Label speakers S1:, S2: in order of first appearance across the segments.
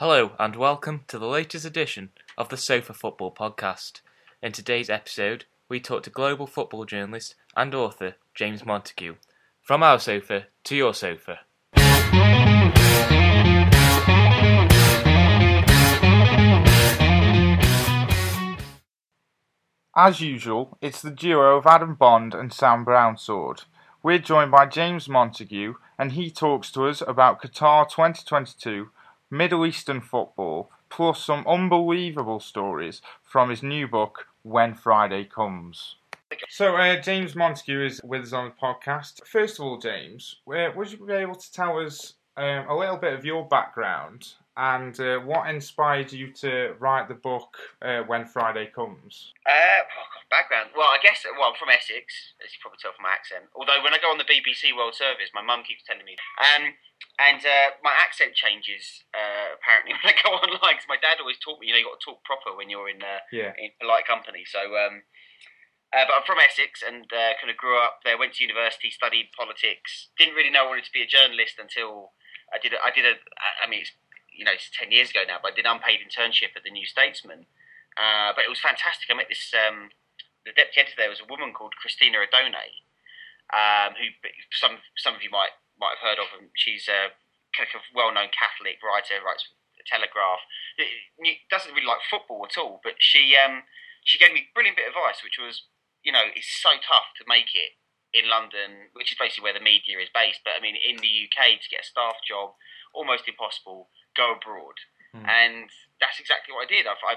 S1: Hello, and welcome to the latest edition of the Sofa Football Podcast. In today's episode, we talk to global football journalist and author James Montague. From our sofa to your sofa.
S2: As usual, it's the duo of Adam Bond and Sam Brownsword. We're joined by James Montague, and he talks to us about Qatar 2022, Middle Eastern football, plus some unbelievable stories from his new book, When Friday Comes. So, uh, James Montague is with us on the podcast. First of all, James, uh, would you be able to tell us um, a little bit of your background and uh, what inspired you to write the book uh, When Friday Comes?
S3: Uh, oh background. Well, I guess well, I'm from Essex, as you probably tell from my accent. Although when I go on the BBC World Service, my mum keeps telling me, um, and uh, my accent changes uh, apparently when I go online. Because my dad always taught me, you know, you got to talk proper when you're in uh,
S2: Yeah.
S3: in polite company. So, um, uh, but I'm from Essex and uh, kind of grew up there. Went to university, studied politics. Didn't really know I wanted to be a journalist until I did. A, I did a. I mean, it's you know, it's ten years ago now, but I did an unpaid internship at the New Statesman. Uh, but it was fantastic. I met this. Um, the deputy editor there was a woman called Cristina Odone, um, who some some of you might might have heard of. And she's a kind of well-known Catholic writer, writes the Telegraph. Doesn't really like football at all, but she um, she gave me a brilliant bit of advice, which was, you know, it's so tough to make it in London, which is basically where the media is based. But I mean, in the UK, to get a staff job, almost impossible. Go abroad,
S2: Mm.
S3: and that's exactly what I did. I've, I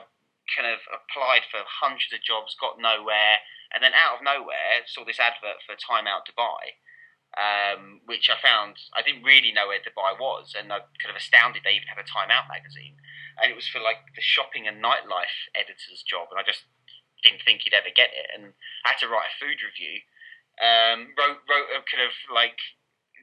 S3: kind of applied for hundreds of jobs, got nowhere, and then out of nowhere saw this advert for Time Out Dubai, um, which I found I didn't really know where Dubai was, and I kind of astounded they even have a Time Out magazine, and it was for like the shopping and nightlife editor's job, and I just didn't think you'd ever get it, and I had to write a food review. Um, wrote wrote a kind of like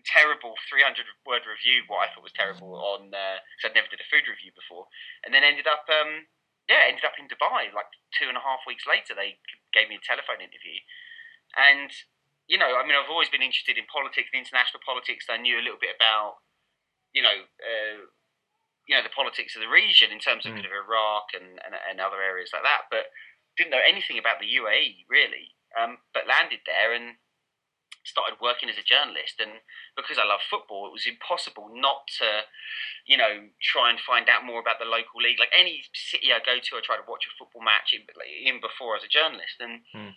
S3: terrible 300 word review, what I thought was terrible on because I'd never did a food review before, and then ended up um, yeah ended up in Dubai like two and a half weeks later. They gave me a telephone interview, and you know I mean I've always been interested in politics and international politics. I knew a little bit about you know. Uh, you know the politics of the region in terms of
S2: Mm.
S3: of Iraq and, and, and other areas like that, but didn't know anything about the UAE really. Um, but landed there and started working as a journalist. And because I love football, it was impossible not to, you know, try and find out more about the local league. Like any city I go to, I try to watch a football match in, even before as a journalist. And
S2: Hmm.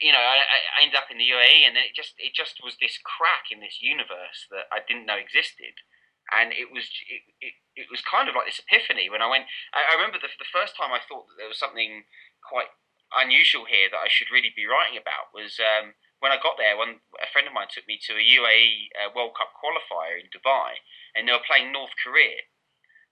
S3: you know, I, I ended up in the UAE, and then it just it just was this crack in this universe that I didn't know existed. And it was it, it, it was kind of like this epiphany when I went. I, I remember the, the first time I thought that there was something quite unusual here that I should really be writing about was um, when I got there. When a friend of mine took me to a UAE uh, World Cup qualifier in Dubai, and they were playing North Korea.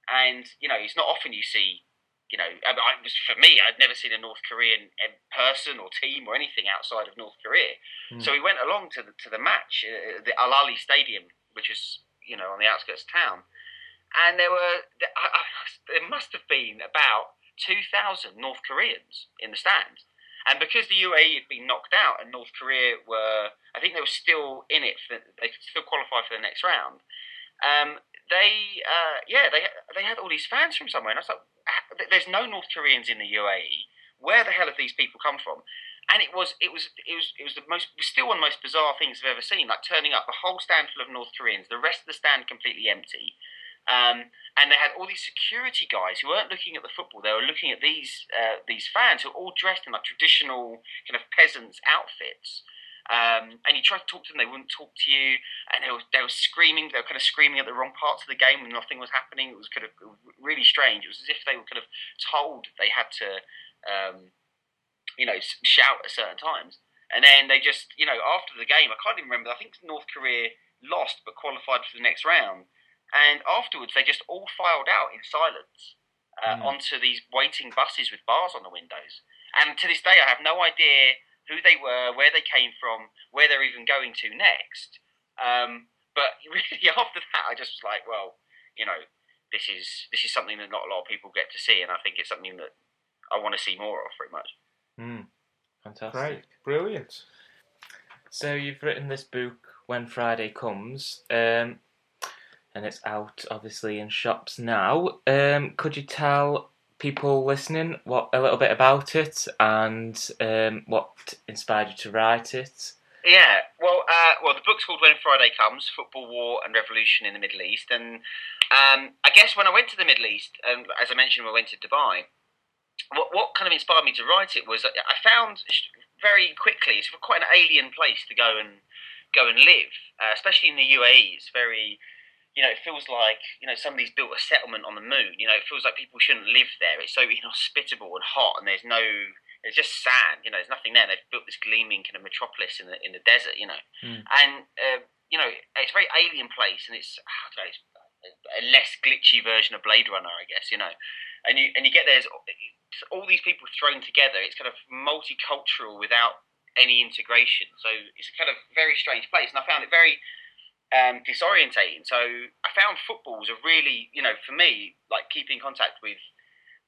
S3: And you know, it's not often you see. You know, I, I was for me. I'd never seen a North Korean um, person or team or anything outside of North Korea.
S2: Mm.
S3: So we went along to the to the match, uh, the Al Ali Stadium, which is you know on the outskirts of town, and there were there, I, I, there must have been about two thousand North Koreans in the stands. And because the UAE had been knocked out and North Korea were, I think they were still in it. For, they could still qualify for the next round. Um, they, uh, yeah, they they had all these fans from somewhere, and I was like, "Ah, "There's no North Koreans in the UAE. Where the hell have these people come from?" And it was, it was, it was, it was the most, still one of the most bizarre things I've ever seen. Like turning up, a whole stand full of North Koreans, the rest of the stand completely empty. Um, and they had all these security guys who weren't looking at the football; they were looking at these uh, these fans who were all dressed in like traditional kind of peasants' outfits. Um, and you tried to talk to them, they wouldn't talk to you, and they were they were screaming. They were kind of screaming at the wrong parts of the game when nothing was happening. It was kind of really strange. It was as if they were kind of told they had to, um, you know, shout at certain times. And then they just, you know, after the game, I can't even remember. I think North Korea lost but qualified for the next round. And afterwards, they just all filed out in silence uh,
S2: Mm.
S3: onto these waiting buses with bars on the windows. And to this day, I have no idea who they were, where they came from, where they're even going to next. Um, but really, after that, I just was like, well, you know, this is this is something that not a lot of people get to see, and I think it's something that I want to see more of, pretty much.
S1: Hmm. Fantastic.
S2: Great, brilliant.
S1: So you've written this book when Friday comes. Um, and it's out obviously in shops now. Um, could you tell people listening what a little bit about it and um, what inspired you to write it?
S3: Yeah, well, uh, well, the book's called When Friday Comes: Football, War, and Revolution in the Middle East. And um, I guess when I went to the Middle East, and as I mentioned, I went to Dubai. What what kind of inspired me to write it was I found very quickly it's quite an alien place to go and go and live, uh, especially in the UAE. It's very you know, it feels like you know somebody's built a settlement on the moon. You know, it feels like people shouldn't live there. It's so inhospitable and hot, and there's no, it's just sand. You know, there's nothing there. They've built this gleaming kind of metropolis in the in the desert. You know, mm. and uh, you know, it's a very alien place, and it's, know, it's a less glitchy version of Blade Runner, I guess. You know, and you and you get there's all these people thrown together. It's kind of multicultural without any integration. So it's a kind of very strange place, and I found it very um, disorientating. So I found football was a really, you know, for me, like keeping contact with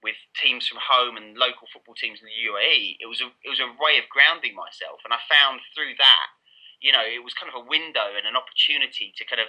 S3: with teams from home and local football teams in the UAE. It was a it was a way of grounding myself, and I found through that, you know, it was kind of a window and an opportunity to kind of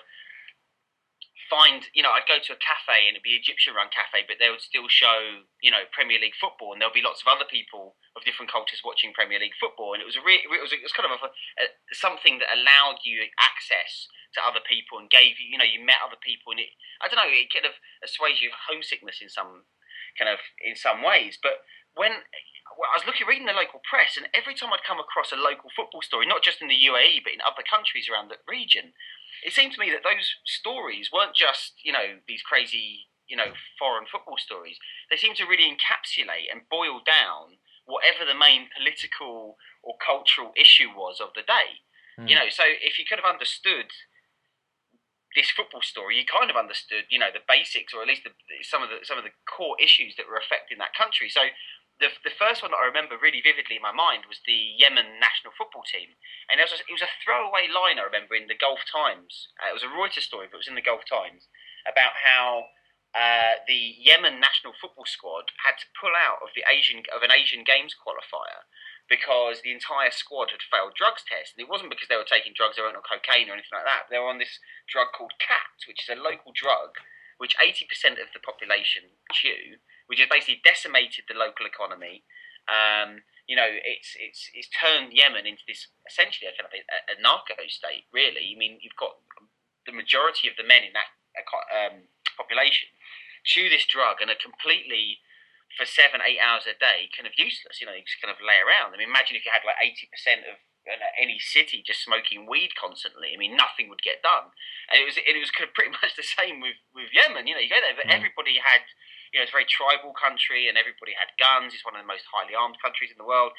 S3: find, you know, I'd go to a cafe and it'd be Egyptian run cafe, but they would still show, you know, Premier League football, and there'll be lots of other people of different cultures watching Premier League football, and it was a re- it was, it was kind of a, a, something that allowed you access to other people and gave you, you know, you met other people, and it, I don't know, it kind of assuaged your homesickness in some kind of in some ways, but when well, I was looking, reading the local press, and every time I'd come across a local football story, not just in the UAE but in other countries around the region, it seemed to me that those stories weren't just you know these crazy you know foreign football stories. They seemed to really encapsulate and boil down whatever the main political or cultural issue was of the day. Mm. You know, so if you could have understood this football story, you kind of understood, you know, the basics, or at least the, some of the some of the core issues that were affecting that country. So the, the first one that I remember really vividly in my mind was the Yemen national football team, and it was a, it was a throwaway line I remember in the Gulf Times. Uh, it was a Reuters story, but it was in the Gulf Times about how uh, the Yemen national football squad had to pull out of the Asian of an Asian Games qualifier because the entire squad had failed drugs tests. And it wasn't because they were taking drugs, they weren't on cocaine or anything like that. They were on this drug called khat, which is a local drug which 80% of the population chew which has basically decimated the local economy. Um, you know, it's it's it's turned Yemen into this essentially a kind of a, a, narco state. Really, I mean, you've got the majority of the men in that um, population chew this drug and are completely for seven, eight hours a day, kind of useless. You know, you just kind of lay around. I mean, imagine if you had like eighty percent of any city just smoking weed constantly. I mean, nothing would get done. And it was it was kind of pretty much the same with with Yemen. You know, you go there, but mm. everybody had you know, it's a very tribal country and everybody had guns. It's one of the most highly armed countries in the world.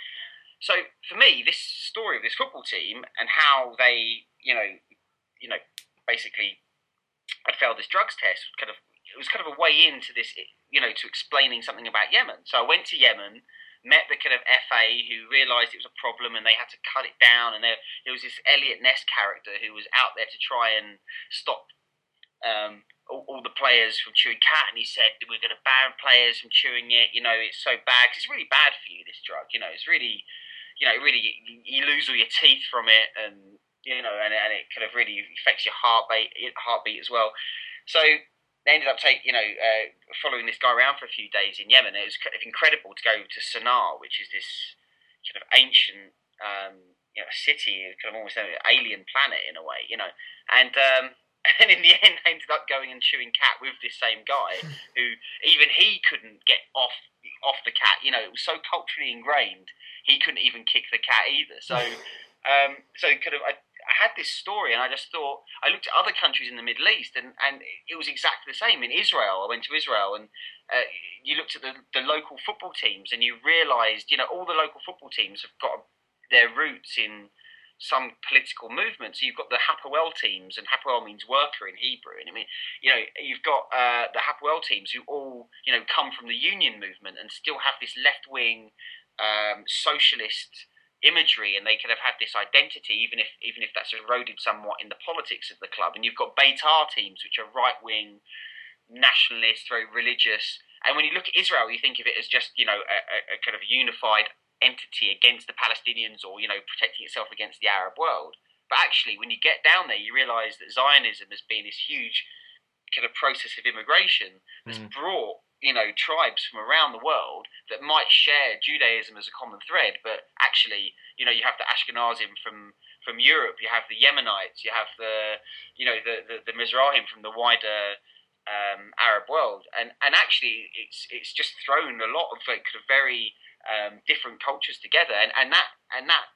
S3: So for me, this story of this football team and how they, you know, you know, basically had failed this drugs test kind of it was kind of a way into this, you know, to explaining something about Yemen. So I went to Yemen, met the kind of FA who realised it was a problem and they had to cut it down. And there, there was this Eliot Ness character who was out there to try and stop um, all, all, the players from chewing khat, and he said we're going to ban players from chewing it. You know, it's so bad because it's really bad for you. This drug, you know, it's really, you know, really you, you lose all your teeth from it, and you know, and, and it kind of really affects your heartbeat, heartbeat as well. So they ended up taking, you know, uh, following this guy around for a few days in Yemen. It was kind of incredible to go to Sana'a, which is this kind of ancient, um, you know, city, kind of almost an alien planet in a way, you know, and. Um, and in the end I ended up going and chewing khat with this same guy who even he couldn't get off off the khat you know it was so culturally ingrained he couldn't even kick the khat either so um, so kind of I, I, had this story and I just thought I looked at other countries in the Middle East and, and it was exactly the same in Israel I went to Israel and uh, you looked at the, the local football teams and you realised you know all the local football teams have got their roots in some political movement. So you've got the Hapoel teams, and Hapoel means worker in Hebrew. And I mean, you know, you've got uh, the Hapoel teams who all, you know, come from the union movement and still have this left wing um, socialist imagery, and they kind of have this identity, even if even if that's eroded somewhat in the politics of the club. And you've got Beitar teams, which are right wing, nationalist, very religious. And when you look at Israel, you think of it as just you know a, a kind of unified entity against the Palestinians or, you know, protecting itself against the Arab world. But actually, when you get down there, you realise that Zionism has been this huge kind of process of immigration that's
S1: Mm.
S3: brought you know tribes from around the world that might share Judaism as a common thread, but actually you know you have the Ashkenazim from from Europe, you have the Yemenites, you have the you know the the, the Mizrahim from the wider um, Arab world, and and actually it's it's just thrown a lot of like, very um, different cultures together, and, and that and that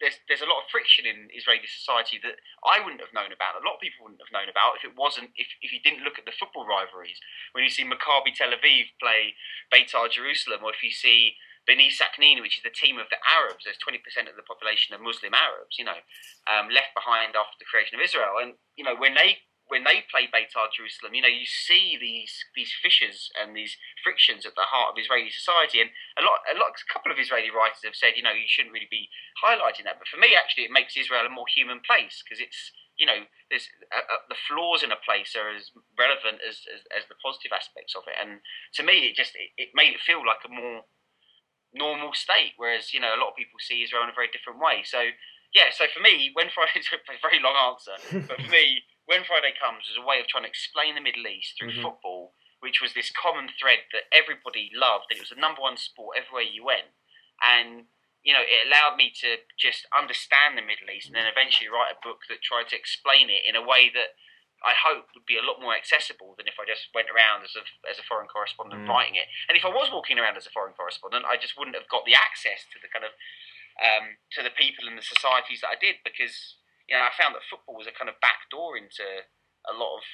S3: there's there's a lot of friction in Israeli society that I wouldn't have known about. A lot of people wouldn't have known about if it wasn't if, if you didn't look at the football rivalries. When you see Maccabi Tel Aviv play Beitar Jerusalem, or if you see Bnei Sakhnin, which is the team of the Arabs, there's 20% of the population are Muslim Arabs, you know, um, left behind after the creation of Israel, and you know when they when they play Beitar Jerusalem, you know, you see these these fissures and these frictions at the heart of Israeli society. And a lot, a lot, a couple of Israeli writers have said, you know, you shouldn't really be highlighting that. But for me, actually, it makes Israel a more human place because it's, you know, there's uh, uh, the flaws in a place are as relevant as, as, as the positive aspects of it. And to me, it just it, it made it feel like a more normal state. Whereas, you know, a lot of people see Israel in a very different way. So yeah, so for me, when Friday, a very long answer, but for me, when Friday comes was a way of trying to explain the Middle East through
S1: Mhm.
S3: football, which was this common thread that everybody loved, and it was the number one sport everywhere you went. And you know, it allowed me to just understand the Middle East, and then eventually write a book that tried to explain it in a way that I hope would be a lot more accessible than if I just went around as a as a foreign correspondent
S1: Mm.
S3: writing it. And if I was walking around as a foreign correspondent, I just wouldn't have got the access to the kind of um, to the people and the societies that I did because you know I found that football was a kind of back door into a lot of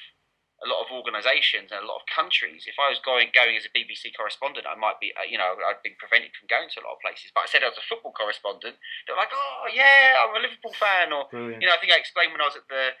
S3: a lot of organisations and a lot of countries. If I was going going as a BBC correspondent, I might be uh, you know I'd been prevented from going to a lot of places. But I said I was a football correspondent. They're like, oh yeah, I'm a Liverpool fan, or
S1: Brilliant.
S3: you know I think I explained when I was at the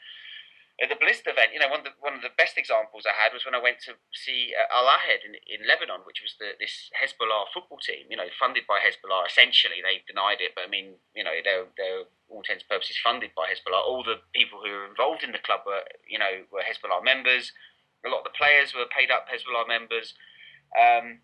S3: at the Blizzard event, you know, one of the one of the best examples I had was when I went to see uh, Al Ahed in, in Lebanon, which was the this Hezbollah football team, you know, funded by Hezbollah. Essentially, they denied it, but I mean, you know, they're they're all intents and purposes funded by Hezbollah. All the people who were involved in the club were, you know, were Hezbollah members. A lot of the players were paid up Hezbollah members. Um,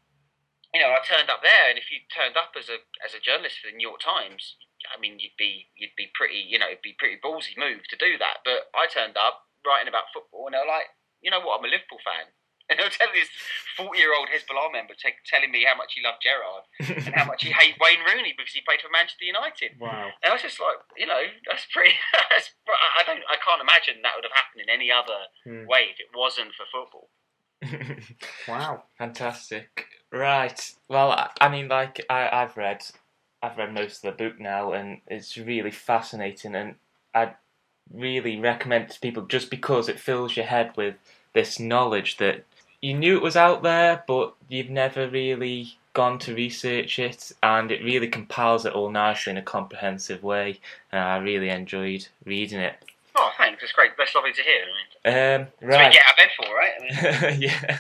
S3: you know, I turned up there, and if you turned up as a as a journalist for the New York Times, I mean, you'd be you'd be pretty, you know, it'd be pretty ballsy move to do that. But I turned up writing about football, and they were like, you know what, I'm a Liverpool fan. And they were telling this 40 year old Hezbollah member t- telling me how much he loved Gerrard and how much he hated Wayne Rooney because he played for Manchester United.
S1: wow.
S3: And I was just like, you know, that's pretty. That's, I don't, I can't imagine that would have happened in any other
S1: Hmm.
S3: way if it wasn't for football.
S2: Wow.
S1: Fantastic. Right. Well, I, I mean, like I, I've read, I've read most of the book now, and it's really fascinating, and I'd really recommend to people just because it fills your head with this knowledge that you knew it was out there, but you've never really gone to research it, and it really compiles it all nicely in a comprehensive way. And I really enjoyed reading it.
S3: Oh, thanks. It's great. That's lovely to hear. I mean,
S1: Um,
S3: that's
S1: right.
S3: get out of bed for, right? I mean,
S1: yeah.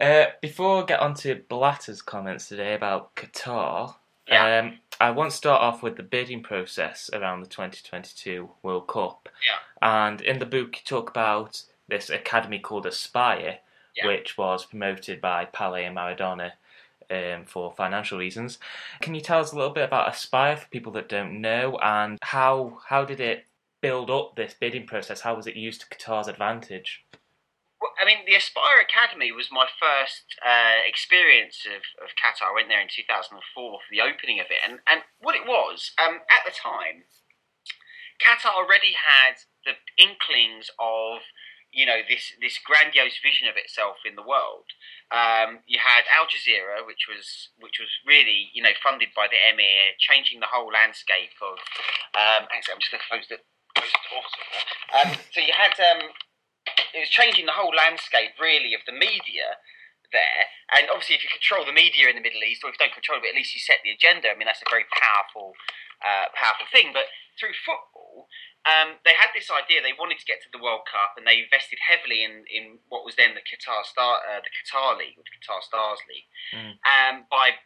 S1: Uh, before I get on to Blatter's comments today about Qatar,
S3: Yeah.
S1: um, I want to start off with the bidding process around the 2022 World Cup.
S3: Yeah.
S1: And in the book, you talk about this academy called Aspire,
S3: Yeah.
S1: which was promoted by Pele and Maradona um, for financial reasons. Can you tell us a little bit about Aspire for people that don't know, and how how did it build up this bidding process? How was it used to Qatar's advantage?
S3: I mean, the Aspire Academy was my first uh, experience of, of Qatar. I went there in 2004 for the opening of it. And, and what it was, um, at the time, Qatar already had the inklings of, you know, this, this grandiose vision of itself in the world. Um, you had Al Jazeera, which was which was really, you know, funded by the Emir, changing the whole landscape of. Um, actually, I'm just going to close the, close the. Um, so you had um, it was changing the whole landscape really of the media there. And obviously, if you control the media in the Middle East, or if you don't control it, at least you set the agenda. I mean, that's a very powerful, uh, powerful thing. But through football, um, they had this idea. They wanted to get to the World Cup, and they invested heavily in, in what was then the Qatar Star, uh, the Qatar League, or the Qatar Stars League,
S1: Mm.
S3: um, by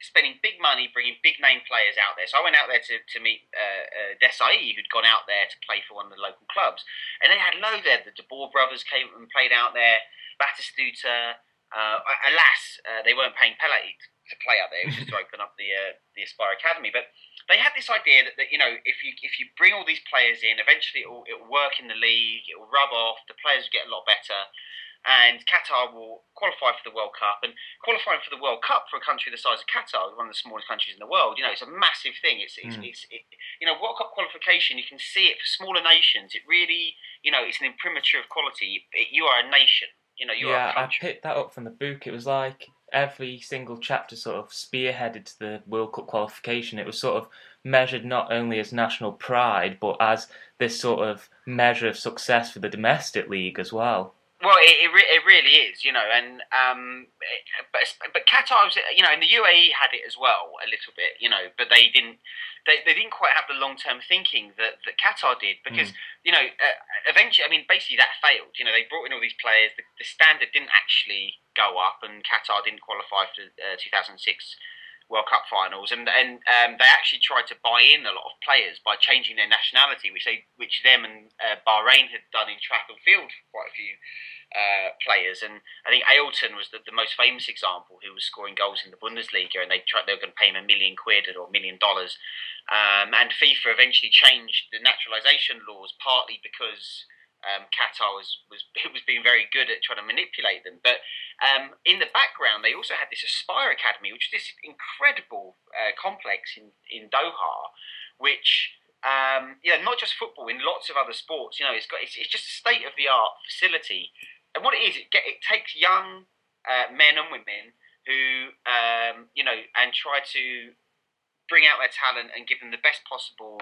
S3: spending big money, bringing big name players out there. So I went out there to, to meet uh, uh, Desailly, who'd gone out there to play for one of the local clubs. And they had loads there. The De Boer brothers came and played out there. Batistuta. Uh, alas, uh, they weren't paying Pele to play out there. It was just to open up the uh, the Aspire Academy. But they had this idea that, that you know if you if you bring all these players in, eventually it will, it will work in the league. It will rub off. The players will get a lot better. And Qatar will qualify for the World Cup. And qualifying for the World Cup for a country the size of Qatar, one of the smallest countries in the world, you know, it's a massive thing. It's, it's, mm. it's it, you know, World Cup qualification. You can see it for smaller nations. It really, you know, it's an imprimatur of quality. It, you are a nation. You know, you
S1: yeah. I picked that up from the book. It was like every single chapter sort of spearheaded to the World Cup qualification. It was sort of measured not only as national pride, but as this sort of measure of success for the domestic league as well.
S3: Well, it, it, re- it, really is, you know, and um, but but Qatar was, you know, and the UAE had it as well a little bit, you know, but they didn't they, they didn't quite have the long term thinking that, that Qatar did because mm. you know uh, eventually, I mean, basically that failed. You know, they brought in all these players, the, the standard didn't actually go up, and Qatar didn't qualify for uh, 2006 World Cup finals, and and um, they actually tried to buy in a lot of players by changing their nationality, which they which them and uh, Bahrain had done in track and field for quite a few uh, players. And I think Ailton was the, the, most famous example, who was scoring goals in the Bundesliga, and they tried they were going to pay him a million quid or a million dollars. Um, and FIFA eventually changed the naturalisation laws partly because um, Qatar was, was it was being very good at trying to manipulate them. But um, in the background, they also had this Aspire Academy, which is this incredible uh, complex in, in Doha, which um, you know, not just football, in lots of other sports. You know, it's got it's, it's just a state of the art facility, and what it is, it get, it takes young uh, men and women who um, you know and try to bring out their talent and give them the best possible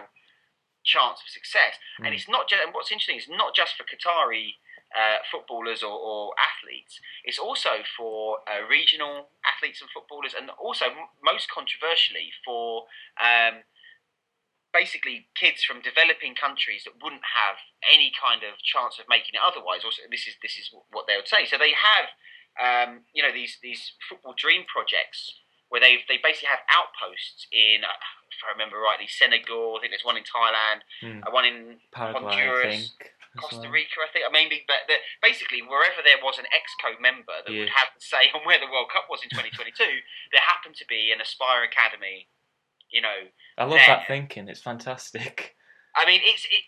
S3: chance of success. Mm. And it's not just, and what's interesting is not just for Qatari uh, footballers or, or, athletes, it's also for uh, regional athletes and footballers, and also m- most controversially for um, basically kids from developing countries that wouldn't have any kind of chance of making it otherwise. Also, this is this is what they would say. So they have, um, you know, these these football dream projects where they they basically have outposts in, uh, if I remember rightly, Senegal. I think there's one in Thailand, mm. one in
S1: Paraguay,
S3: Honduras. Costa Rica, I think. I mean, but the, basically, wherever there was an Exco member that yeah. would have to say on where the World Cup was in 2022, there happened to be an Aspire Academy. You know,
S1: I love there. that thinking. It's fantastic.
S3: I mean, it's it,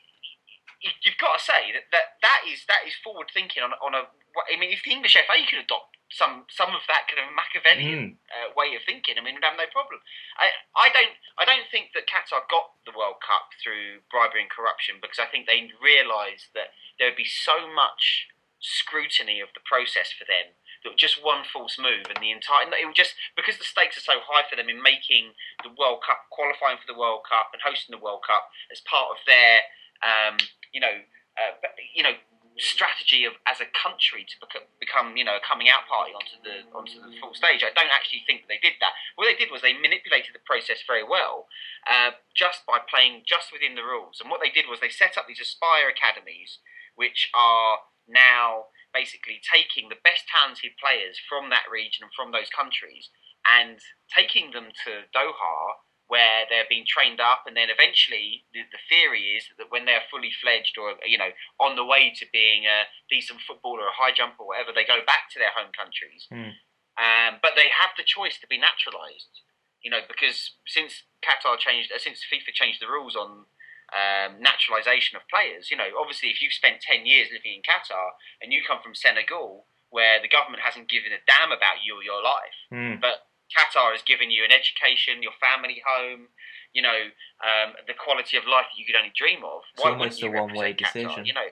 S3: you've got to say that, that that is that is forward thinking on on a. I mean, if the English FA could adopt some some of that kind of Machiavellian mm. uh, way of thinking. I mean, we'd have no problem. I, I don't I don't think that Qatar got the World Cup through bribery and corruption because I think they realised that there would be so much scrutiny of the process for them that just one false move and the entire it would just because the stakes are so high for them in making the World Cup, qualifying for the World Cup, and hosting the World Cup as part of their um, you know uh, you know strategy of as a country to become, become, you know a coming out party onto the onto the full stage. I don't actually think that they did that. What they did was they manipulated the process very well, uh, just by playing just within the rules. And what they did was they set up these Aspire academies, which are now basically taking the best talented players from that region and from those countries and taking them to Doha where they're being trained up, and then eventually the, the, theory is that when they're fully fledged or you know on the way to being a decent footballer, or a high jumper, or whatever, they go back to their home countries. Mm. Um, but they have the choice to be naturalised, you know, because since Qatar changed, uh, since FIFA changed the rules on um, naturalisation of players, you know, obviously if you've spent ten years living in Qatar and you come from Senegal, where the government hasn't given a damn about you or your life, mm. but Qatar has given you an education, your family home, you know, um, the quality of life that you could only dream of.
S1: It's Why almost a one-way decision,
S3: you know.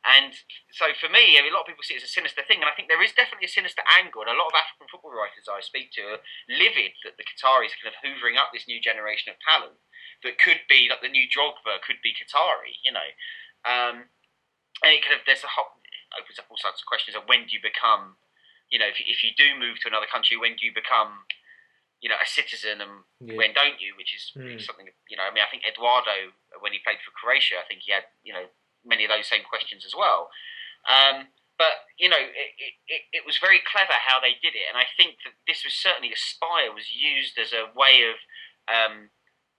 S3: And so for me, I mean, a lot of people see it as a sinister thing, and I think there is definitely a sinister angle. And a lot of African football writers I speak to are livid that the Qataris are kind of hoovering up this new generation of talent that could be like the new Drogba, could be Qatari, you know. Um, and it kind of there's a hot, opens up all sorts of questions of when do you become, you know, if you, if you do move to another country, when do you become you know, a citizen, and yeah. when don't you? Which is mm. something you know. I mean, I think Eduardo, when he played for Croatia, I think he had you know many of those same questions as well. Um, but you know, it, it, it, was very clever how they did it, and I think that this was certainly Aspire was used as a way of, um,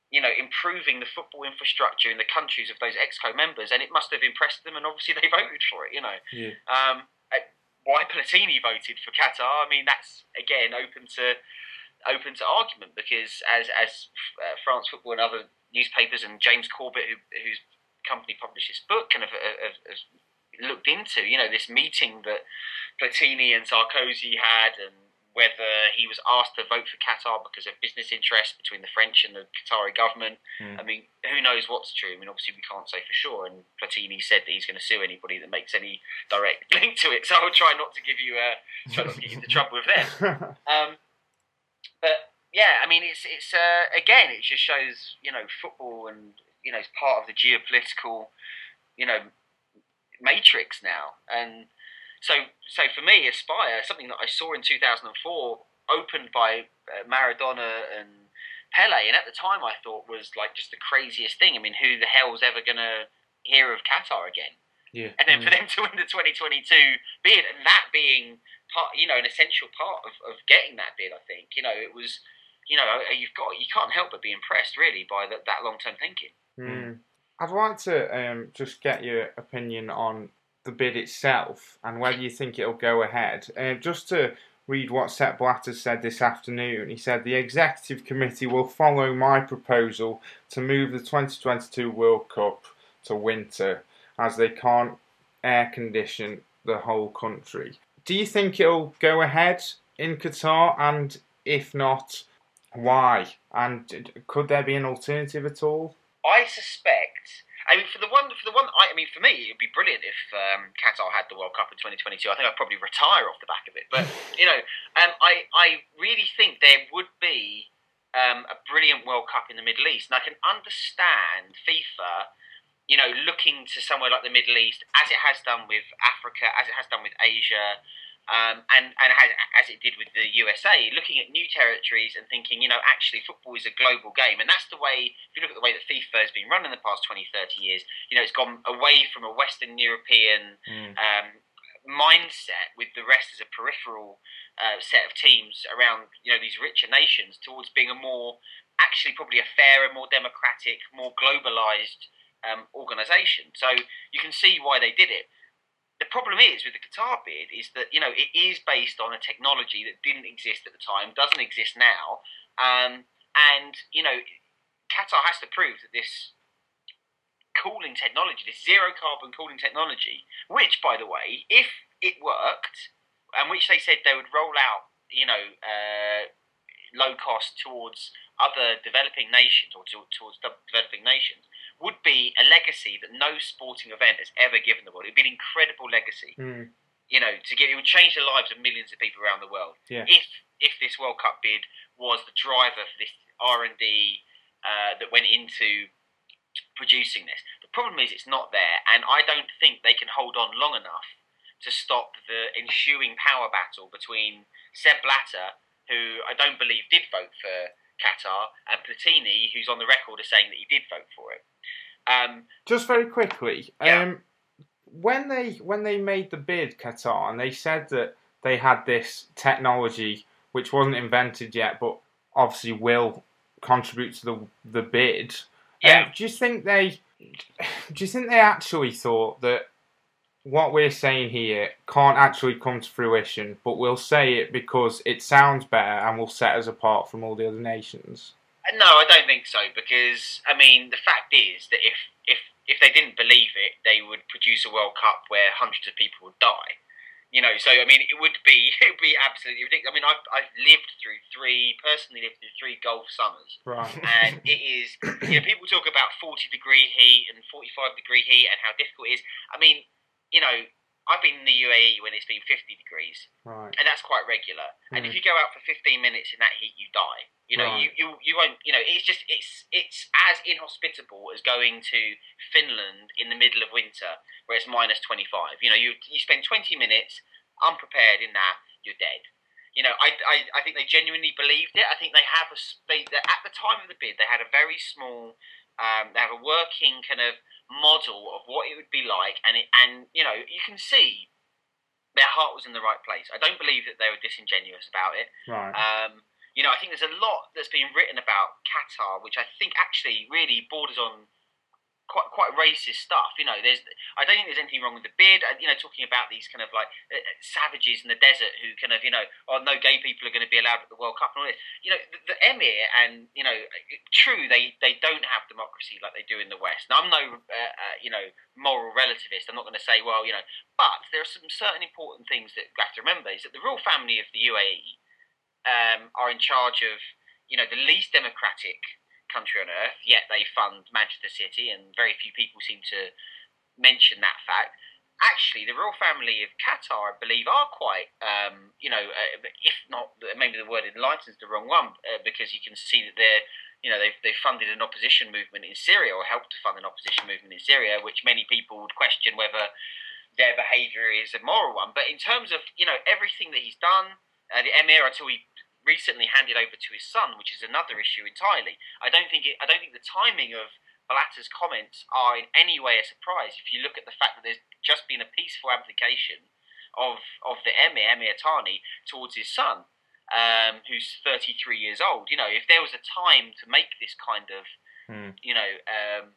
S3: you know, improving the football infrastructure in the countries of those exco members, and it must have impressed them, and obviously they voted for it. You know,
S1: yeah.
S3: um, why Platini voted for Qatar? I mean, that's again open to open to argument because as as uh, France Football and other newspapers and James Corbett, who, whose company published this book, kind of uh, has looked into. You know, this meeting that Platini and Sarkozy had, and whether he was asked to vote for Qatar because of business interests between the French and the Qatari government.
S2: Hmm.
S3: I mean, who knows what's true? I mean, obviously we can't say for sure. And Platini said that he's going to sue anybody that makes any direct link to it. So I'll try not to give you uh, try not to get you into trouble with them. Um, but yeah, I mean, it's it's uh, again, it just shows you know football and you know it's part of the geopolitical you know matrix now, and so so for me, Aspire, something that I saw in 2004, opened by uh, Maradona and Pele, and at the time I thought was like just the craziest thing. I mean, who the hell's ever gonna hear of Qatar again?
S1: Yeah.
S3: And then for them to win the 2022 bid, and that being part, you know, an essential part of, of getting that bid, I think, you know, it was, you know, uh, you've got, you can't help but be impressed, really, by that, that long term thinking.
S2: Hmm. I'd like to um, just get your opinion on the bid itself and whether you think it'll go ahead. Uh, just to read what Sepp Blatter said this afternoon, he said the executive committee will follow my proposal to move the 2022 World Cup to winter as they can't air condition the whole country. Do you think it'll go ahead in Qatar? And if not, why? And could there be an alternative at all?
S3: I suspect. I mean, for the one, for the one, I, I mean, for me, it'd be brilliant if um, Qatar had the World Cup in 2022. I think I'd probably retire off the back of it. But you know, um, I, I really think there would be um, a brilliant World Cup in the Middle East, and I can understand FIFA, you know, looking to somewhere like the Middle East, as it has done with Africa, as it has done with Asia, um, and and has, as it did with the USA, looking at new territories and thinking, you know, actually football is a global game, and that's the way. If you look at the way that FIFA has been run in the past 20, 30 years, you know, it's gone away from a Western European um, mindset with the rest as a peripheral uh, set of teams around, you know, these richer nations towards being a more, actually probably a fairer, more democratic, more globalized um, organisation. So you can see why they did it the problem is with the Qatar bid is that you know it is based on a technology that didn't exist at the time, doesn't exist now, um, and you know Qatar has to prove that this cooling technology, this zero carbon cooling technology, which by the way, if it worked, and which they said they would roll out, you know, uh, low cost towards other developing nations or to, towards developing nations, would be a legacy that no sporting event has ever given the world. It'd be an incredible legacy.
S2: Mm.
S3: You know, to give it would change the lives of millions of people around the world.
S2: Yeah.
S3: If if this World Cup bid was the driver for this R and D uh, that went into producing this, the problem is it's not there, and I don't think they can hold on long enough to stop the ensuing power battle between Sepp Blatter, who I don't believe did vote for Qatar, and Platini, who's on the record as saying that he did vote for it. Um,
S2: Just very quickly,
S3: Yeah.
S2: um, when they when they made the bid, Qatar, and they said that they had this technology which wasn't invented yet, but obviously will contribute to the the bid.
S3: Yeah.
S2: Um, do you think they? Do you think they actually thought that what we're saying here can't actually come to fruition, but we'll say it because it sounds better and will set us apart from all the other nations?
S3: Uh, no, I don't think so because I mean the fact is that if if if they didn't believe it, they would produce a World Cup where hundreds of people would die. You know, so I mean, it would be it would be absolutely ridiculous. I mean, I've I've lived through three personally lived through three Gulf summers,
S2: Right.
S3: and it is you know people talk about forty degree heat and forty five degree heat and how difficult it is. I mean, you know, I've been in the UAE when it's been fifty degrees,
S2: right.
S3: and that's quite regular. And if
S2: Mm.
S3: you go out for 15 minutes in that heat, you die. You know,
S2: Right.
S3: you, you you won't. You know, it's just it's it's as inhospitable as going to Finland in the middle of winter where it's minus 25. You know, you you spend 20 minutes unprepared in that, you're dead. You know, I, I, I think they genuinely believed it. I think they have a they- at the time of the bid they had a very small um, they have a working kind of model of what it would be like, and it and you know you can see their heart was in the right place. I don't believe that they were disingenuous about it.
S2: Right.
S3: Um, you know, I think there's a lot that's been written about Qatar, which I think actually really borders on quite quite racist stuff. You know, there's I don't think there's anything wrong with the beard. Uh, you know, talking about these kind of like uh, uh, savages in the desert who kind of you know, oh no, gay people are going to be allowed at the World Cup and all this. You know, the, the emir and you know, true they they don't have democracy like they do in the West. Now I'm no uh, uh, you know moral relativist. I'm not going to say well you know, but there are some certain important things that we have to remember is that the royal family of the UAE um, are in charge of you know the least democratic country on earth, yet they fund Manchester City, and very few people seem to mention that fact. Actually, the royal family of Qatar, I believe, are quite, um, you know, uh, if not, maybe the word enlightened is the wrong one, uh, because you can see that they're, you know, they've, they've funded an opposition movement in Syria or helped to fund an opposition movement in Syria, which many people would question whether their behaviour is a moral one. But in terms of, you know, everything that he's done, uh, the emir, until he recently handed over to his son, which is another issue entirely. I don't think it, I don't think the timing of Blatter's comments are in any way a surprise. If you look at the fact that there's just been a peaceful abdication of of the emir, Emir Thani, towards his son, um, who's 33 years old. You know, if there was a time to make this kind of,
S1: Hmm.
S3: you know, um,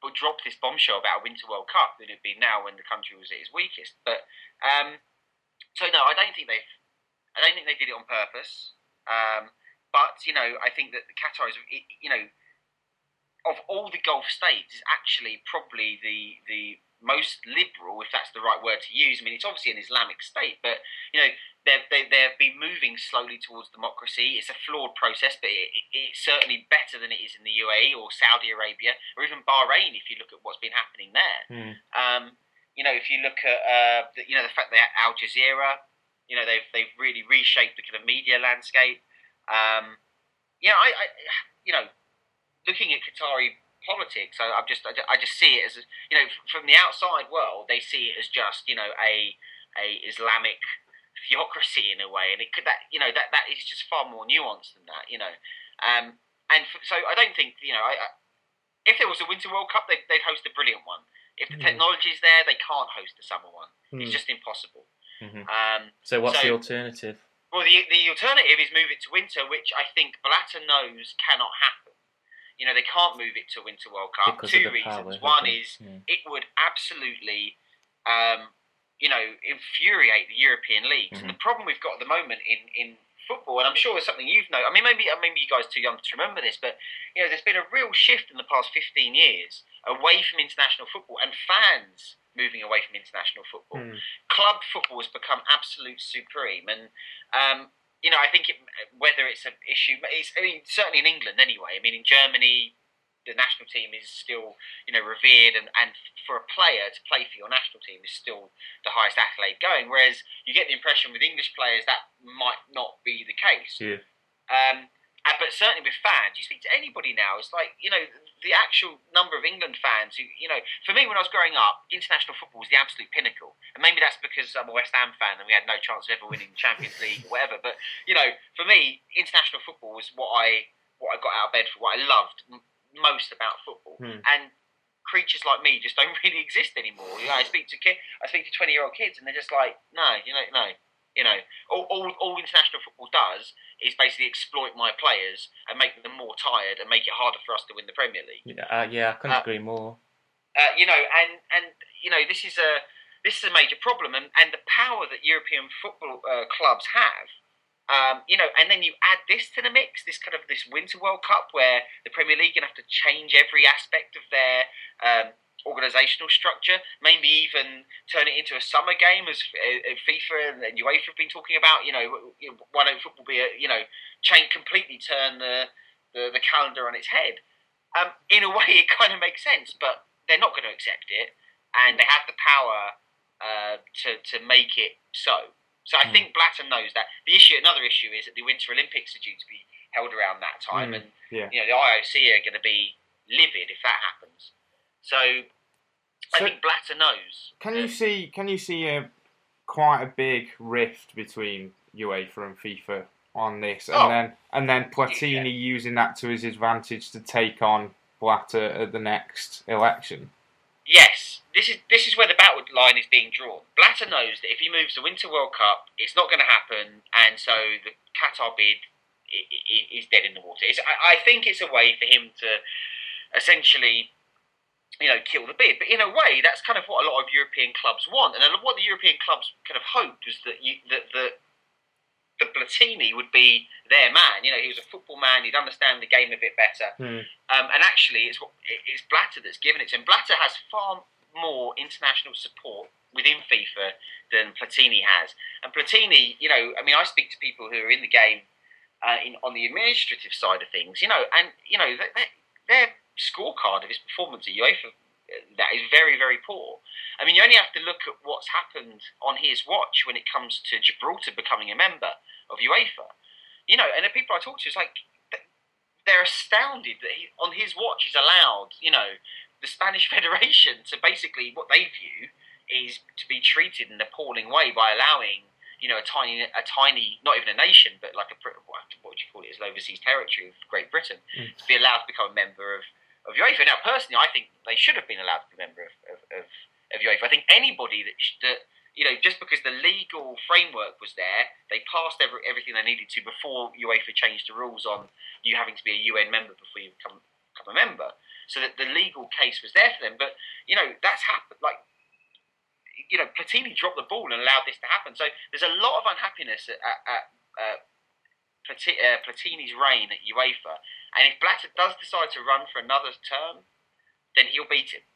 S3: but drop this bombshell about a Winter World Cup, then it'd be now when the country was at its weakest. But um, so no, I don't think they've. I don't think they did it on purpose. Um, but you know, I think that Qatar is, you know, of all the Gulf states, is actually probably the the most liberal, if that's the right word to use. I mean, it's obviously an Islamic state, but you know, they've they, they've been moving slowly towards democracy. It's a flawed process, but it, it's certainly better than it is in the UAE or Saudi Arabia or even Bahrain. If you look at what's been happening there,
S1: Hmm.
S3: um, you know, if you look at uh, the, you know the fact that Al Jazeera, you know, they've they've really reshaped the kind of media landscape. Um, you know, I, I, you know, looking at Qatari politics, I, I'm just I, I just see it as you know from the outside world they see it as just you know a a Islamic theocracy in a way, and it could that you know that that is just far more nuanced than that, you know. Um, and f so I don't think you know I, I, if there was a Winter World Cup, they'd, they'd host a brilliant one. If the
S2: Mm.
S3: technology is there, they can't host a summer one. It's
S2: Mm.
S3: just impossible.
S1: Mhm.
S3: Um,
S1: So what's
S3: So-
S1: the alternative?
S3: well, the the alternative is move it to winter, which I think Blatter knows cannot happen. You know, they can't move it to Winter World Cup.
S1: Because
S3: Two
S1: the power.
S3: reasons. One is
S1: Yeah.
S3: it would absolutely, um, you know, infuriate the European leagues. And the problem we've got at the moment in, in football, and I'm sure it's something you've known. I mean, maybe maybe you guys are too young to remember this, but you know, there's been a real shift in the past 15 years away from international football and fans moving away from international football
S2: Hmm.
S3: club football has become absolute supreme, and um, you know I think it, whether it's an issue, it's I mean certainly in England anyway. I mean in Germany, the national team is still you know revered, and, and for a player to play for your national team is still the highest accolade going. Whereas you get the impression with English players that might not be the case.
S1: Yeah.
S3: Um, uh, but certainly with fans, you speak to anybody now, it's like, you know, the actual number of England fans who, you know, for me when I was growing up, international football was the absolute pinnacle. And maybe that's because I'm a West Ham fan and we had no chance of ever winning the Champions League or whatever. But, you know, for me, international football was what I what I got out of bed for, what I loved m- most about football.
S1: Hmm.
S3: And creatures like me just don't really exist anymore. You know, I speak to kid, I speak to 20 year old kids and they're just like, no, you know, no. You know, all, all, all international football does is basically exploit my players and make them more tired and make it harder for us to win the Premier League.
S1: Yeah, uh, yeah, I couldn't
S3: Uh,
S1: agree more.
S3: Uh, you know, and and you know, this is a this is a major problem, and, and the power that European football uh, clubs have. Um, you know, and then you add this to the mix, this kind of this Winter World Cup, where the Premier League gonna have to change every aspect of their um, organisational structure, maybe even turn it into a summer game, as uh, uh, FIFA and, UEFA have been talking about. You know, you know, why don't football be a you know change completely turn the the, the calendar on its head? Um, in a way, it kind of makes sense, but they're not going to accept it, and they have the power uh, to to make it so. So I
S1: Mm.
S3: think Blatter knows that. The issue, another issue, is that the Winter Olympics are due to be held around that time,
S2: Mm,
S3: and
S2: yeah.
S3: you know the IOC are going to be livid if that happens. So, I think Blatter knows.
S2: Can you see? Can you see a quite a big rift between UEFA and FIFA on this, and
S3: Oh.
S2: then and then Platini using that to his advantage to take on Blatter at the next election?
S3: Yes, this is this is where the battle line is being drawn. Blatter knows that if he moves the Winter World Cup, it's not going to happen, and so the Qatar bid is dead in the water. It's, I think it's a way for him to essentially you know, kill the bid. But in a way, that's kind of what a lot of European clubs want, and what the European clubs kind of hoped was that you, that that that Platini would be their man. You know, he was a football man; he'd understand the game a bit better.
S1: Hmm.
S3: Um, and actually, it's it's Blatter that's given it to him. Blatter has far more international support within FIFA than Platini has. And Platini, you know, I mean, I speak to people who are in the game uh, in on the administrative side of things, you know, and you know, their, their scorecard of his performance at UEFA that is very, very poor. I mean, you only have to look at what's happened on his watch when it comes to Gibraltar becoming a member of UEFA. You know, and the people I talk to is like they're astounded that he, on his watch, he's allowed, you know, the Spanish Federation to basically what they view is to be treated in an appalling way by allowing, you know, a tiny, a tiny, not even a nation, but like a what would you call it, as overseas territory of Great Britain,
S1: Mm.
S3: to be allowed to become a member of, of UEFA. Now, personally, I think they should have been allowed to be a member of, of, of, of UEFA. I think anybody that, that you know, just because the legal framework was there, they passed every, everything they needed to before UEFA changed the rules on you having to be a UN member before you become, become a member. So that the legal case was there for them. But, you know, that's happened. Like, you know, Platini dropped the ball and allowed this to happen. So there's a lot of unhappiness at, at, at uh, Platini's reign at UEFA. And if Blatter does decide to run for another term, then he'll beat him.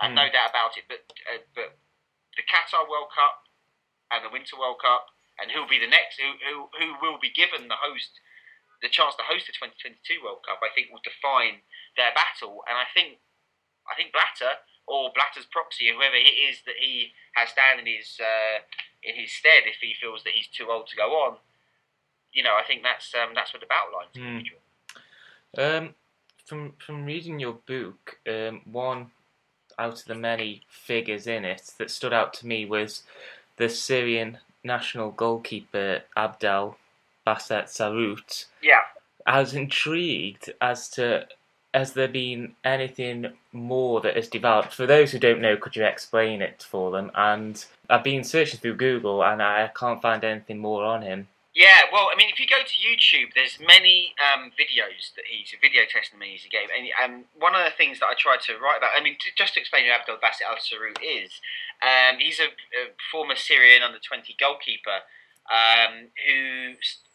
S3: I've no doubt about it. But uh, but the Qatar World Cup and the Winter World Cup, and who'll be the next, who who, who will be given the host, the chance to host the 2022 World Cup, I think will define their battle. And I think I think Blatter or Blatter's proxy, whoever it is that he has down in his uh, in his stead, if he feels that he's too old to go on, you know, I think that's um, that's what the battle line's going to be.
S1: Um, from from reading your book, um, one out of the many figures in it that stood out to me was the Syrian national goalkeeper Abdel Basset Sarut.
S3: Yeah.
S1: I was intrigued as to has there been anything more that has developed? For those who don't know, could you explain it for them? And I've been searching through Google and I can't find anything more on him.
S3: Yeah, well, I mean, if you go to YouTube, there's many um, videos that he's video testimonies he gave, and um, one of the things that I tried to write about. I mean, to, just to explain who Abdel Basset Al Sarut is, um, he's a, a former Syrian under twenty goalkeeper um, who s-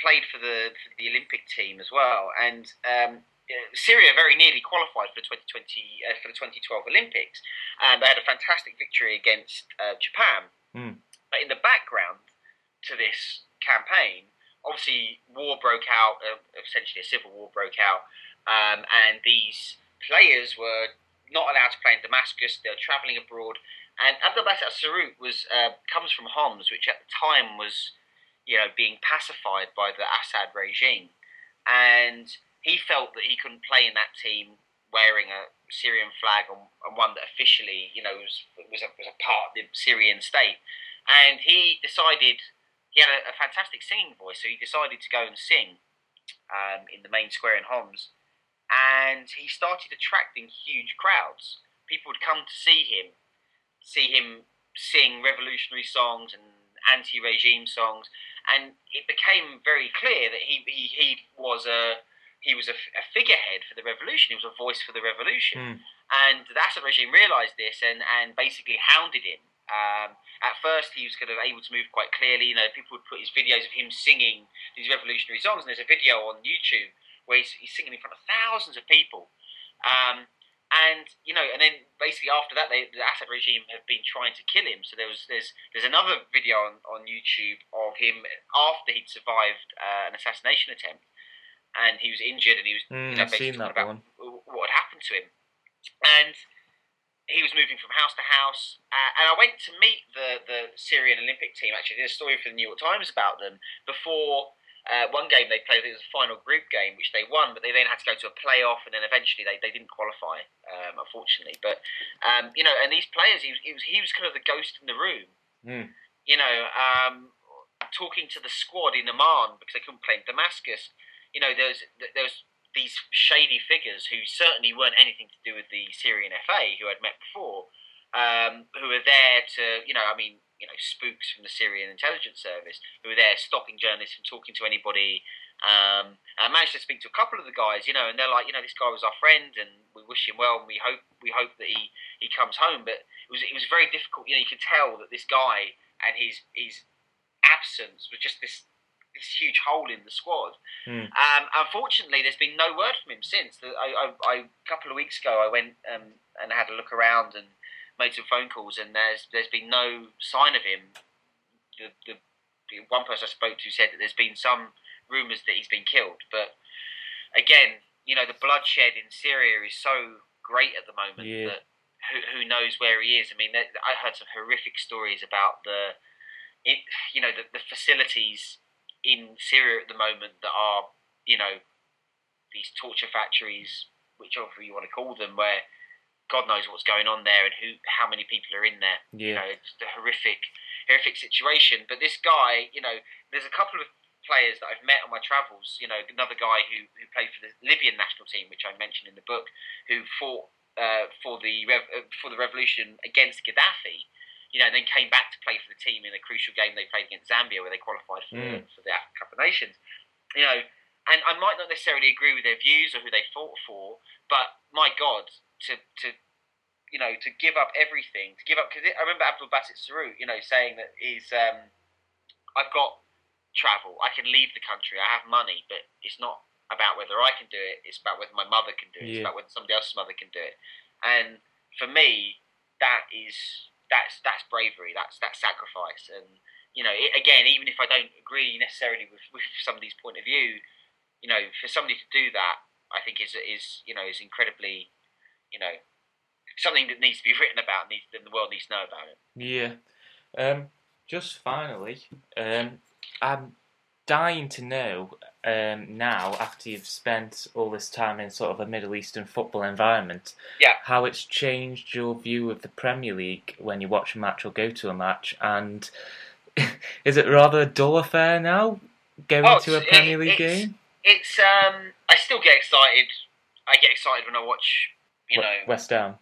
S3: played for the for the Olympic team as well, and. Um, uh, Syria very nearly qualified for the 2020 uh, for the 2012 Olympics, and they had a fantastic victory against uh, Japan.
S1: Hmm.
S3: But in the background to this campaign, obviously war broke out. Uh, essentially, a civil war broke out, um, and these players were not allowed to play in Damascus. They were travelling abroad, and Abdel Basset Sarut was uh, comes from Homs, which at the time was, you know, being pacified by the Assad regime, and he felt that he couldn't play in that team wearing a Syrian flag and, and one that officially, you know, was was a, was a part of the Syrian state, and he decided he had a, a fantastic singing voice, so he decided to go and sing um, in the main square in Homs, and he started attracting huge crowds. People would come to see him, see him sing revolutionary songs and anti-regime songs, and it became very clear that he he, he was a he was a, a figurehead for the revolution. He was a voice for the revolution,
S1: Hmm.
S3: and the Assad regime realised this and and basically hounded him. Um, at first, he was kind of able to move quite clearly. You know, people would put his videos of him singing these revolutionary songs, and there's a video on YouTube where he's, he's singing in front of thousands of people. Um, and you know, and then basically after that, they, the Assad regime have been trying to kill him. So there was there's there's another video on, on YouTube of him after he'd survived uh, an assassination attempt, and he was injured, and he was
S1: Mm,
S3: you know,
S1: I've seen
S3: basically talking about
S1: one.
S3: what had happened to him, and he was moving from house to house. Uh, and I went to meet the the Syrian Olympic team. Actually, there's a story for the New York Times about them before. Uh, one game they played, it was a final group game, which they won, but they then had to go to a playoff, and then eventually they, they didn't qualify, um, unfortunately. But um, you know, and these players, he was, he was he was kind of the ghost in the room.
S1: Mm.
S3: You know, um, talking to the squad in Amman because they couldn't play in Damascus. You know, there's there's these shady figures who certainly weren't anything to do with the Syrian FA who I'd met before, um, who were there to, you know, I mean, you know spooks from the Syrian intelligence service who were there stopping journalists from talking to anybody. Um, I managed to speak to a couple of the guys, you know, and they're like, you know, this guy was our friend, and we wish him well, and we hope we hope that he, he comes home. But it was it was very difficult. You know, you could tell that this guy and his his absence was just this this huge hole in the squad.
S1: Mm.
S3: Um, unfortunately, there's been no word from him since. I, I, I, a couple of weeks ago, I went um, and had a look around and made some phone calls, and there's there's been no sign of him. The, the, the one person I spoke to said that there's been some rumours that he's been killed, but again, you know, the bloodshed in Syria is so great at the moment
S1: Yeah.
S3: that who, who knows where he is? I mean, I heard some horrific stories about the, it, you know, the, the facilities in Syria at the moment that are, you know, these torture factories, whichever you want to call them, where God knows what's going on there and who, how many people are in there. You
S1: Yeah.
S3: know, it's a horrific, horrific situation. But this guy, you know, there's a couple of players that I've met on my travels. You know, another guy who, who played for the Libyan national team, which I mentioned in the book, who fought uh, for the rev- uh, for the revolution against Gaddafi. You know, and then came back to play for the team in a crucial game they played against Zambia, where they qualified for,
S1: Mm.
S3: for the African Cup of Nations. You know, and I might not necessarily agree with their views or who they fought for, but my God, to to you know to give up everything, to give up because I remember Abdul Basit Sarut, you know, saying that he's um, I've got travel, I can leave the country, I have money, but it's not about whether I can do it. It's about whether my mother can do it. It's about whether somebody else's mother can do it. And for me, that is that's that's bravery. That's that's sacrifice. And you know, it, again, even if I don't agree necessarily with, with somebody's point of view, you know, for somebody to do that, I think is is you know is incredibly, you know, something that needs to be written about. Needs the world needs to know about it.
S1: Yeah. Um, just finally, um, I'm dying to know um, now, after you've spent all this time in sort of a Middle Eastern football environment,
S3: Yeah.
S1: how it's changed your view of the Premier League when you watch a match or go to a match, and is it rather a dull affair now going
S3: Oh,
S1: to a Premier
S3: it-
S1: League
S3: it's-
S1: game?
S3: It's um, I still get excited. I get excited when I watch, you know,
S1: West Ham.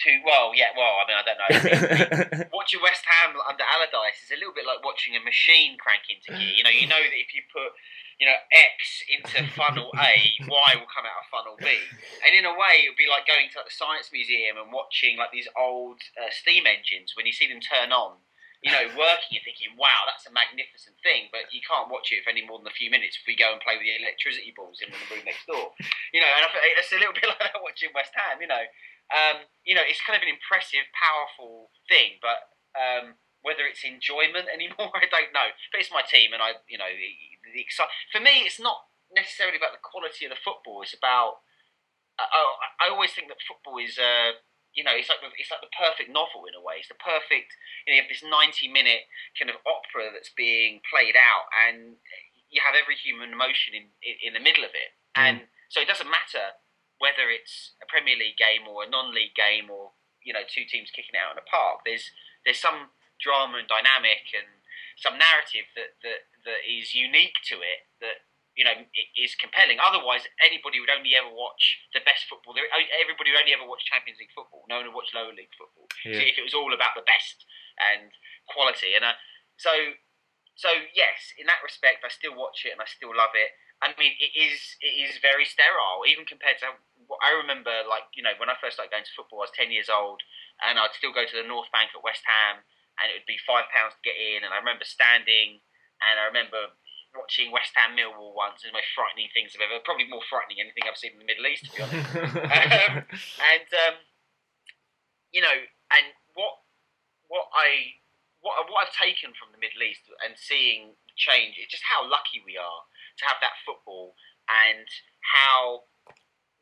S3: two. Well, yeah. Well, I mean, I don't know. watching West Ham under Allardyce is a little bit like watching a machine crank into gear. You know, you know that if you put, you know, X into funnel A, Y will come out of funnel B. And in a way, it would be like going to like, the science museum and watching like these old uh, steam engines when you see them turn on. You know, working, you're thinking, "Wow, that's a magnificent thing," but you can't watch it for any more than a few minutes if we go and play with the electricity balls in the room next door. You know, and I, it's a little bit like that watching West Ham. You know, um, you know, it's kind of an impressive, powerful thing, but um, whether it's enjoyment anymore, I don't know. But it's my team, and I, you know, the, the exci- For me, it's not necessarily about the quality of the football. It's about I, I, always think that football is, uh, you know, it's like the, it's like the perfect novel in a way. It's the perfect. You know, you have this ninety-minute kind of opera that's being played out, and you have every human emotion in in, in the middle of it, and so it doesn't matter whether it's a Premier League game or a non-league game or you know two teams kicking it out in a park. There's there's some drama and dynamic and some narrative that that, that is unique to it that you know is compelling. Otherwise, anybody would only ever watch the best football. Everybody would only ever watch Champions League football. No one would watch lower league football. So
S1: Yeah.
S3: if it was all about the best and quality, and uh, so so yes, in that respect, I still watch it and I still love it. I mean, it is it is very sterile, even compared to. what I remember, like you know, when I first started going to football, I was ten years old, and I'd still go to the North Bank at West Ham, and it would be five pounds to get in. And I remember standing, and I remember watching West Ham Millwall once, and the most frightening things I've ever, probably more frightening than anything I've seen in the Middle East, to be honest. um, and um, you know, and what what I what what I've taken from the Middle East and seeing the change is just how lucky we are to have that football and how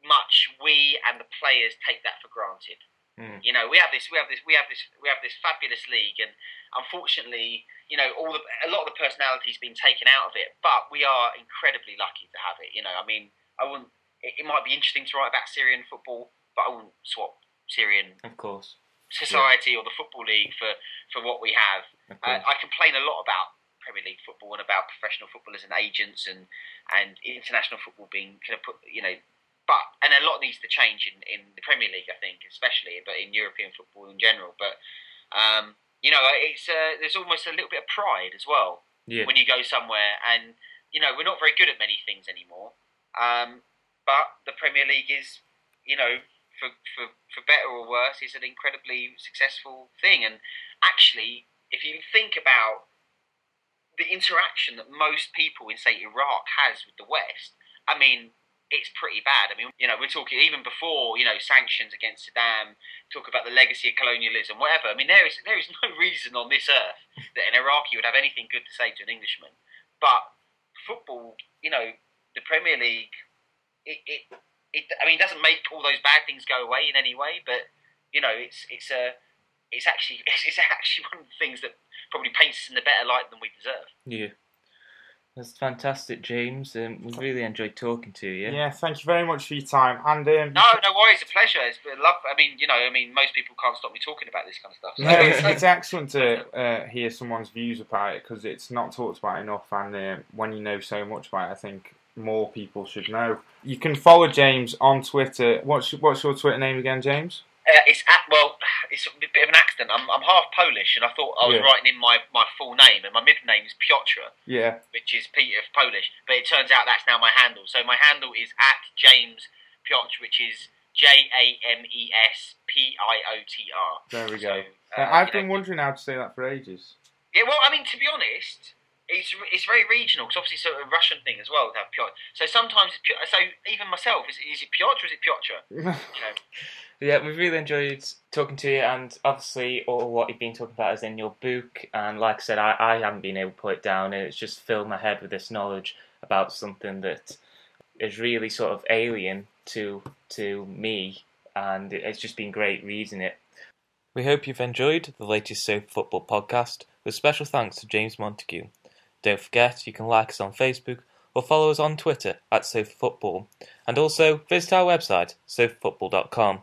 S3: much we and the players take that for granted.
S1: Mm.
S3: You know, we have this, we have this, we have this, we have this fabulous league, and unfortunately, you know, all the a lot of the personality's been taken out of it. But we are incredibly lucky to have it. You know, I mean, I wouldn't. It, it might be interesting to write about Syrian football, but I wouldn't swap Syrian
S1: of course.
S3: society or the football league for for what we have. Uh. I complain a lot about Premier League football and about professional footballers and agents and and international football being kind of put, you know, but and a lot needs to change in, in the Premier League, I think, especially, but in European football in general. But um, You know, it's uh, there's almost a little bit of pride as well
S1: Yeah.
S3: when you go somewhere, and you know we're not very good at many things anymore. Um, but the Premier League is, you know, for, for for better or worse, is an incredibly successful thing. And actually, if you think about the interaction that most people in say Iraq has with the West, I mean, it's pretty bad. I mean, you know, we're talking even before you know sanctions against Saddam, talk about the legacy of colonialism, whatever. I mean, there is there is no reason on this earth that an Iraqi would have anything good to say to an Englishman. But football, you know, the Premier League, it, it, it I mean, it doesn't make all those bad things go away in any way, but you know, it's it's a it's actually it's, it's actually one of the things that probably paints us in a better light than we deserve.
S1: Yeah. That's fantastic, James. Um, we really enjoyed talking to you.
S2: Yeah, thank you very much for your time. And um,
S3: No, no worries, a pleasure. It's been love. I mean, you know, I mean, most people can't stop me talking about this kind of stuff. So
S2: no, it's, it's excellent to uh, hear someone's views about it because it's not talked about enough. And uh, when you know so much about it, I think more people should know. You can follow James on Twitter. What's what's your Twitter name again, James?
S3: Uh, it's at, well, it's a bit of an accident. I'm, I'm half Polish, and I thought I was
S2: Yeah.
S3: writing in my, my full name, and my middle name is Piotr,
S2: Yeah,
S3: which is Peter of Polish. But it turns out that's now my handle. So my handle is at James Piotr, which is J A M E S P I O T R.
S2: there we go.
S3: uh,
S2: Uh, I've been
S3: know,
S2: wondering how to say that for ages.
S3: Yeah, well, I mean, to be honest, it's it's very regional because obviously it's a Russian thing as well to have Piotr. So sometimes it's So even myself, is, is it Piotr or is it Piotr? You know,
S1: Yeah, we've really enjoyed talking to you, and obviously, all what you've been talking about is in your book. And like I said, I, I haven't been able to put it down, and it's just filled my head with this knowledge about something that is really sort of alien to to me, and it's just been great reading it. We hope you've enjoyed the latest Sofa Football podcast, with special thanks to James Montague. Don't forget, you can like us on Facebook or follow us on Twitter at Sofa Football, and also visit our website, sofafootball.com.